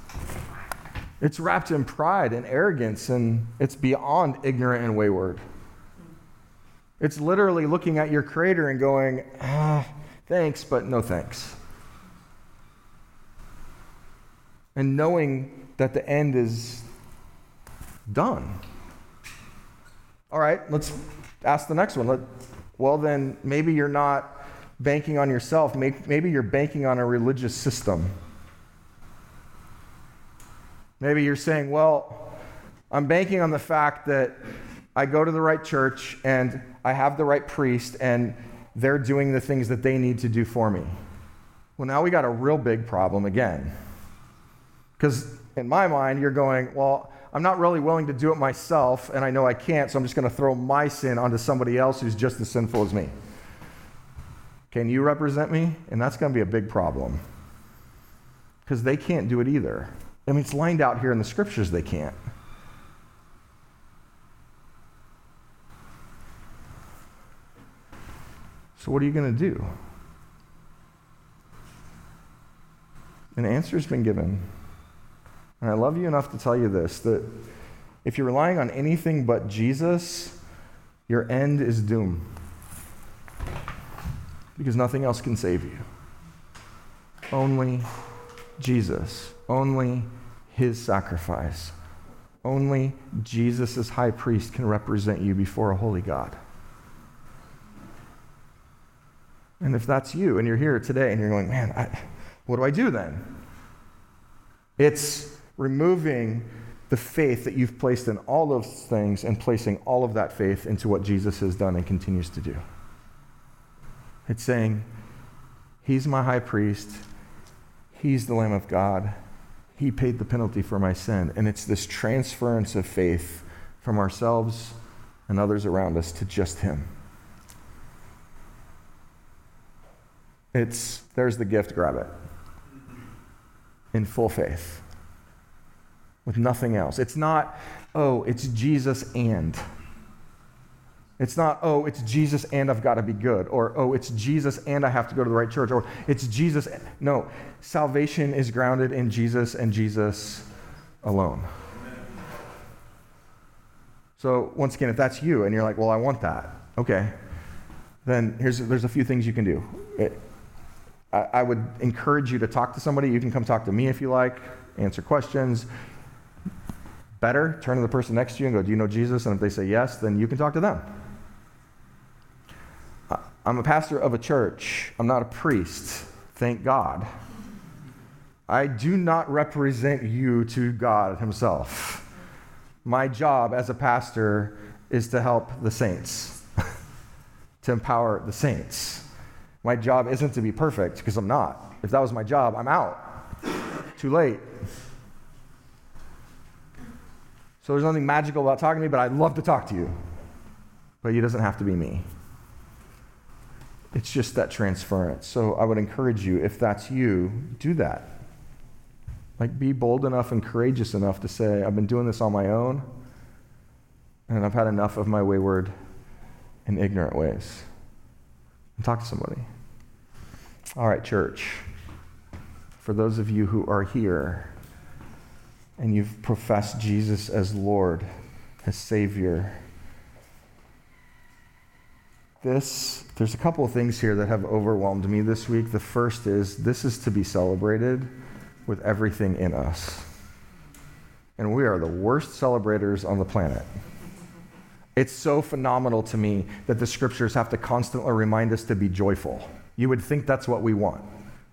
It's wrapped in pride and arrogance, and it's beyond ignorant and wayward. It's literally looking at your Creator and going, ah, thanks, but no thanks. And knowing that the end is done. All right, let's ask the next one. Let, well, then maybe you're not banking on yourself, maybe you're banking on a religious system. Maybe you're saying, well, I'm banking on the fact that I go to the right church and I have the right priest and they're doing the things that they need to do for me. Well, now we got a real big problem again. Because in my mind, you're going, well, I'm not really willing to do it myself, and I know I can't, so I'm just going to throw my sin onto somebody else who's just as sinful as me. Can you represent me? And that's going to be a big problem because they can't do it either. I mean, it's lined out here in the scriptures, they can't. So, what are you going to do? An answer has been given. And I love you enough to tell you this that if you're relying on anything but Jesus, your end is doom. Because nothing else can save you. Only Jesus. Only his sacrifice. Only Jesus as high priest can represent you before a holy God. And if that's you and you're here today and you're going, man, I, what do I do then? It's removing the faith that you've placed in all those things and placing all of that faith into what Jesus has done and continues to do. It's saying, He's my high priest, He's the Lamb of God, He paid the penalty for my sin. And it's this transference of faith from ourselves and others around us to just Him. It's, there's the gift, grab it. In full faith with nothing else. It's not, oh, it's Jesus and. It's not, oh, it's Jesus and I've got to be good, or oh, it's Jesus and I have to go to the right church, or it's Jesus. No, salvation is grounded in Jesus and Jesus alone. So, once again, if that's you and you're like, well, I want that, okay, then here's, there's a few things you can do. It, I, I would encourage you to talk to somebody. You can come talk to me if you like, answer questions. Better, turn to the person next to you and go, Do you know Jesus? And if they say yes, then you can talk to them. I'm a pastor of a church, I'm not a priest. Thank God. I do not represent you to God Himself. My job as a pastor is to help the saints, to empower the saints. My job isn't to be perfect because I'm not. If that was my job, I'm out. Too late. So there's nothing magical about talking to me, but I'd love to talk to you. But it doesn't have to be me. It's just that transference. So I would encourage you, if that's you, do that. Like, be bold enough and courageous enough to say, I've been doing this on my own, and I've had enough of my wayward and ignorant ways. And talk to somebody. All right, church. For those of you who are here and you've professed Jesus as Lord, as Savior, this, there's a couple of things here that have overwhelmed me this week. The first is this is to be celebrated with everything in us. And we are the worst celebrators on the planet. It's so phenomenal to me that the scriptures have to constantly remind us to be joyful. You would think that's what we want,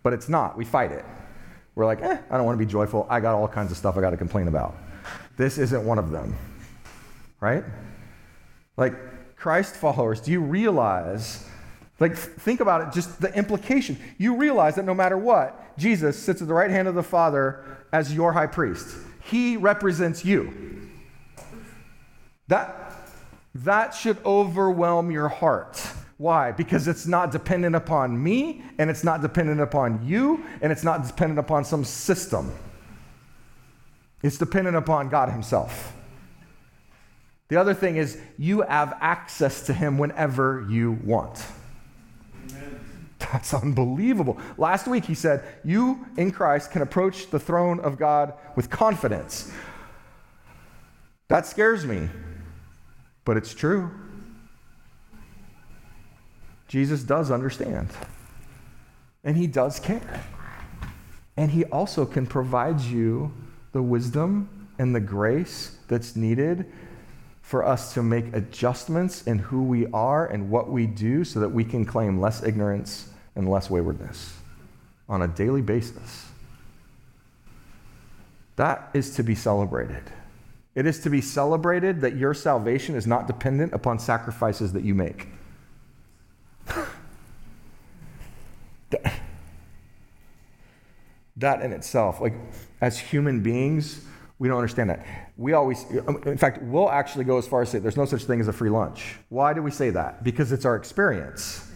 but it's not. We fight it. We're like, eh, I don't want to be joyful. I got all kinds of stuff I got to complain about. This isn't one of them, right? Like, Christ followers, do you realize like, think about it, just the implication. You realize that no matter what, Jesus sits at the right hand of the Father as your high priest. He represents you. That, that should overwhelm your heart. Why? Because it's not dependent upon me, and it's not dependent upon you, and it's not dependent upon some system. It's dependent upon God Himself. The other thing is, you have access to Him whenever you want. That's unbelievable. Last week he said, You in Christ can approach the throne of God with confidence. That scares me, but it's true. Jesus does understand, and he does care. And he also can provide you the wisdom and the grace that's needed for us to make adjustments in who we are and what we do so that we can claim less ignorance and less waywardness on a daily basis. That is to be celebrated. It is to be celebrated that your salvation is not dependent upon sacrifices that you make. that in itself, like as human beings, we don't understand that. We always, um, in fact, we'll actually go as far as say there's no such thing as a free lunch. Why do we say that? Because it's our experience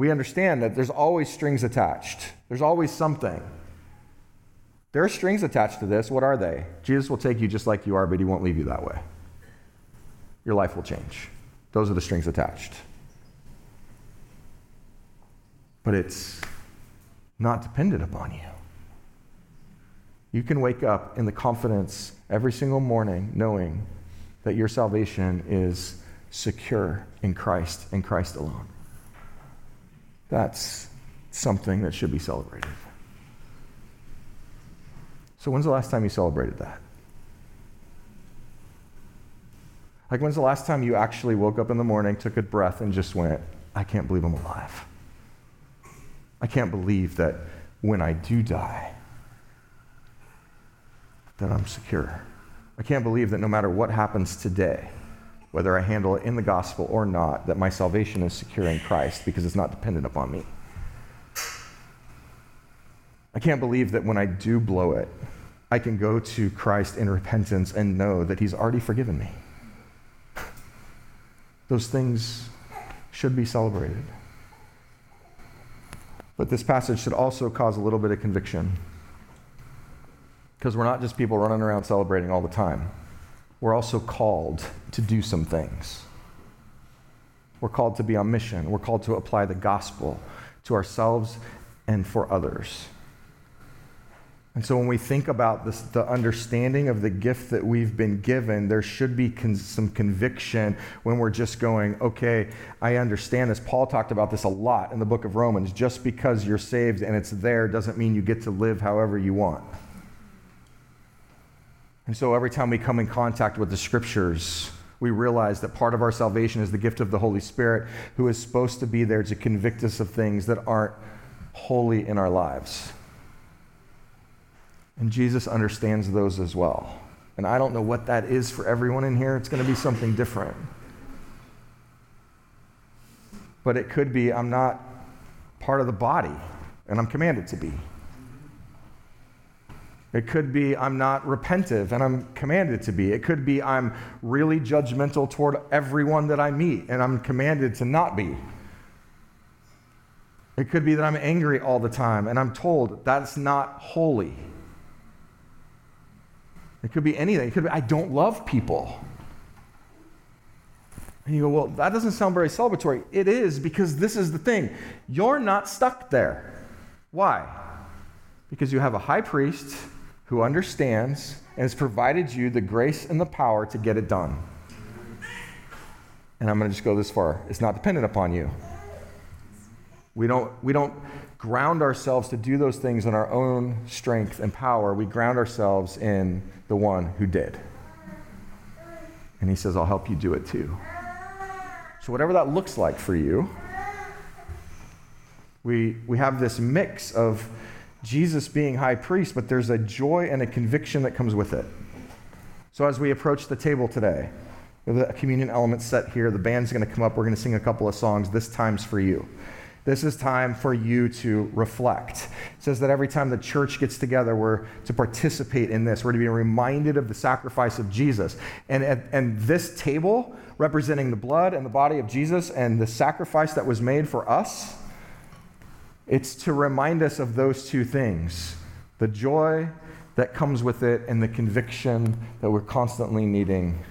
we understand that there's always strings attached. There's always something. There are strings attached to this. What are they? Jesus will take you just like you are, but he won't leave you that way. Your life will change. Those are the strings attached. But it's not dependent upon you. You can wake up in the confidence every single morning knowing that your salvation is secure in Christ and Christ alone. That's something that should be celebrated. So, when's the last time you celebrated that? Like, when's the last time you actually woke up in the morning, took a breath, and just went, I can't believe I'm alive? I can't believe that when I do die, that I'm secure. I can't believe that no matter what happens today, whether I handle it in the gospel or not, that my salvation is secure in Christ because it's not dependent upon me. I can't believe that when I do blow it, I can go to Christ in repentance and know that He's already forgiven me. Those things should be celebrated. But this passage should also cause a little bit of conviction. Because we're not just people running around celebrating all the time. we're also called to do some things. We're called to be on mission. We're called to apply the gospel to ourselves and for others. And so when we think about this, the understanding of the gift that we've been given, there should be con- some conviction when we're just going, okay, I understand this. Paul talked about this a lot in the book of Romans. Just because you're saved and it's there doesn't mean you get to live however you want. And so every time we come in contact with the scriptures, we realize that part of our salvation is the gift of the Holy Spirit, who is supposed to be there to convict us of things that aren't holy in our lives. And Jesus understands those as well. And I don't know what that is for everyone in here. It's going to be something different. But it could be I'm not part of the body, and I'm commanded to be. It could be I'm not repentive and I'm commanded to be. It could be I'm really judgmental toward everyone that I meet and I'm commanded to not be. It could be that I'm angry all the time and I'm told that's not holy. It could be anything. It could be I don't love people. And you go, well, that doesn't sound very celebratory. It is because this is the thing. You're not stuck there. Why? Because you have a high priest who understands and has provided you the grace and the power to get it done. And I'm going to just go this far. It's not dependent upon you. We don't, we don't ground ourselves to do those things in our own strength and power. We ground ourselves in the one who did. And he says, I'll help you do it too. So, whatever that looks like for you, we, we have this mix of Jesus being high priest, but there's a joy and a conviction that comes with it. So as we approach the table today, the communion element set here, the band's going to come up. We're going to sing a couple of songs. This time's for you. This is time for you to reflect. It says that every time the church gets together, we're to participate in this. We're to be reminded of the sacrifice of Jesus. And, and this table, representing the blood and the body of Jesus and the sacrifice that was made for us, it's to remind us of those two things the joy that comes with it and the conviction that we're constantly needing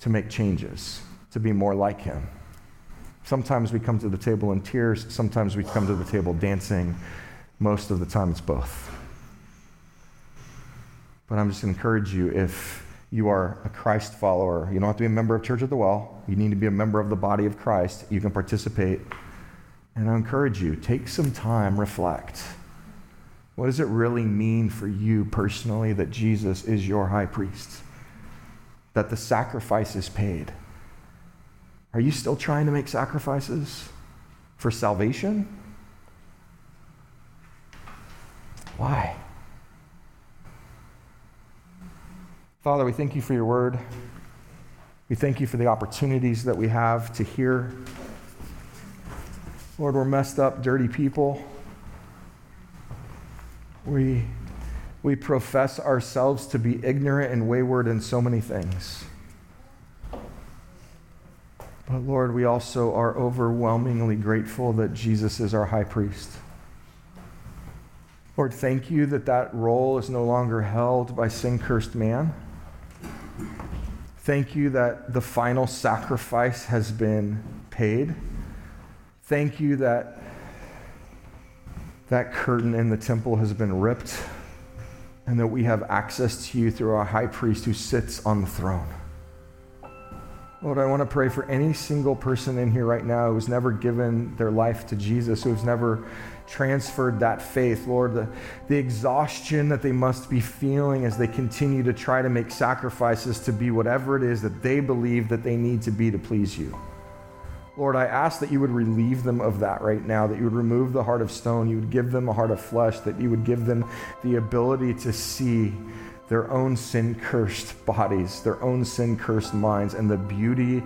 to make changes, to be more like Him. Sometimes we come to the table in tears, sometimes we come to the table dancing. Most of the time, it's both. But I'm just going to encourage you if you are a Christ follower, you don't have to be a member of Church of the Well, you need to be a member of the body of Christ. You can participate and I encourage you, take some time, reflect. What does it really mean for you personally that Jesus is your high priest? That the sacrifice is paid? Are you still trying to make sacrifices for salvation? Why? Father, we thank you for your word. We thank you for the opportunities that we have to hear Lord, we're messed up, dirty people. We, we profess ourselves to be ignorant and wayward in so many things. But Lord, we also are overwhelmingly grateful that Jesus is our high priest. Lord, thank you that that role is no longer held by sin cursed man. Thank you that the final sacrifice has been paid. Thank you that that curtain in the temple has been ripped and that we have access to you through our high priest who sits on the throne. Lord, I want to pray for any single person in here right now who's never given their life to Jesus, who's never transferred that faith. Lord, the, the exhaustion that they must be feeling as they continue to try to make sacrifices to be whatever it is that they believe that they need to be to please you. Lord, I ask that you would relieve them of that right now, that you would remove the heart of stone, you would give them a heart of flesh, that you would give them the ability to see their own sin cursed bodies, their own sin cursed minds, and the beauty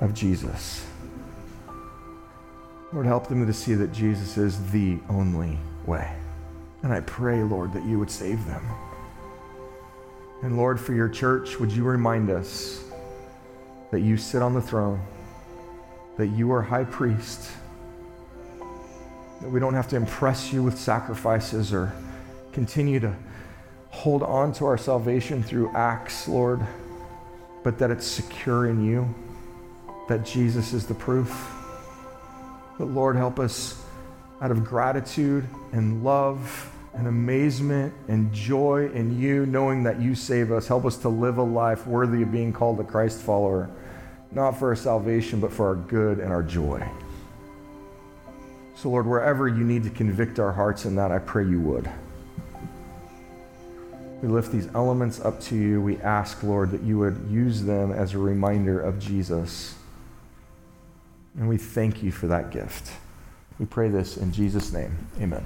of Jesus. Lord, help them to see that Jesus is the only way. And I pray, Lord, that you would save them. And Lord, for your church, would you remind us that you sit on the throne? That you are high priest, that we don't have to impress you with sacrifices or continue to hold on to our salvation through acts, Lord, but that it's secure in you, that Jesus is the proof. But Lord, help us out of gratitude and love and amazement and joy in you, knowing that you save us. Help us to live a life worthy of being called a Christ follower, not for our salvation, but for our good and our joy. So, Lord, wherever you need to convict our hearts in that, I pray you would. We lift these elements up to you. We ask, Lord, that you would use them as a reminder of Jesus. And we thank you for that gift. We pray this in Jesus' name. Amen.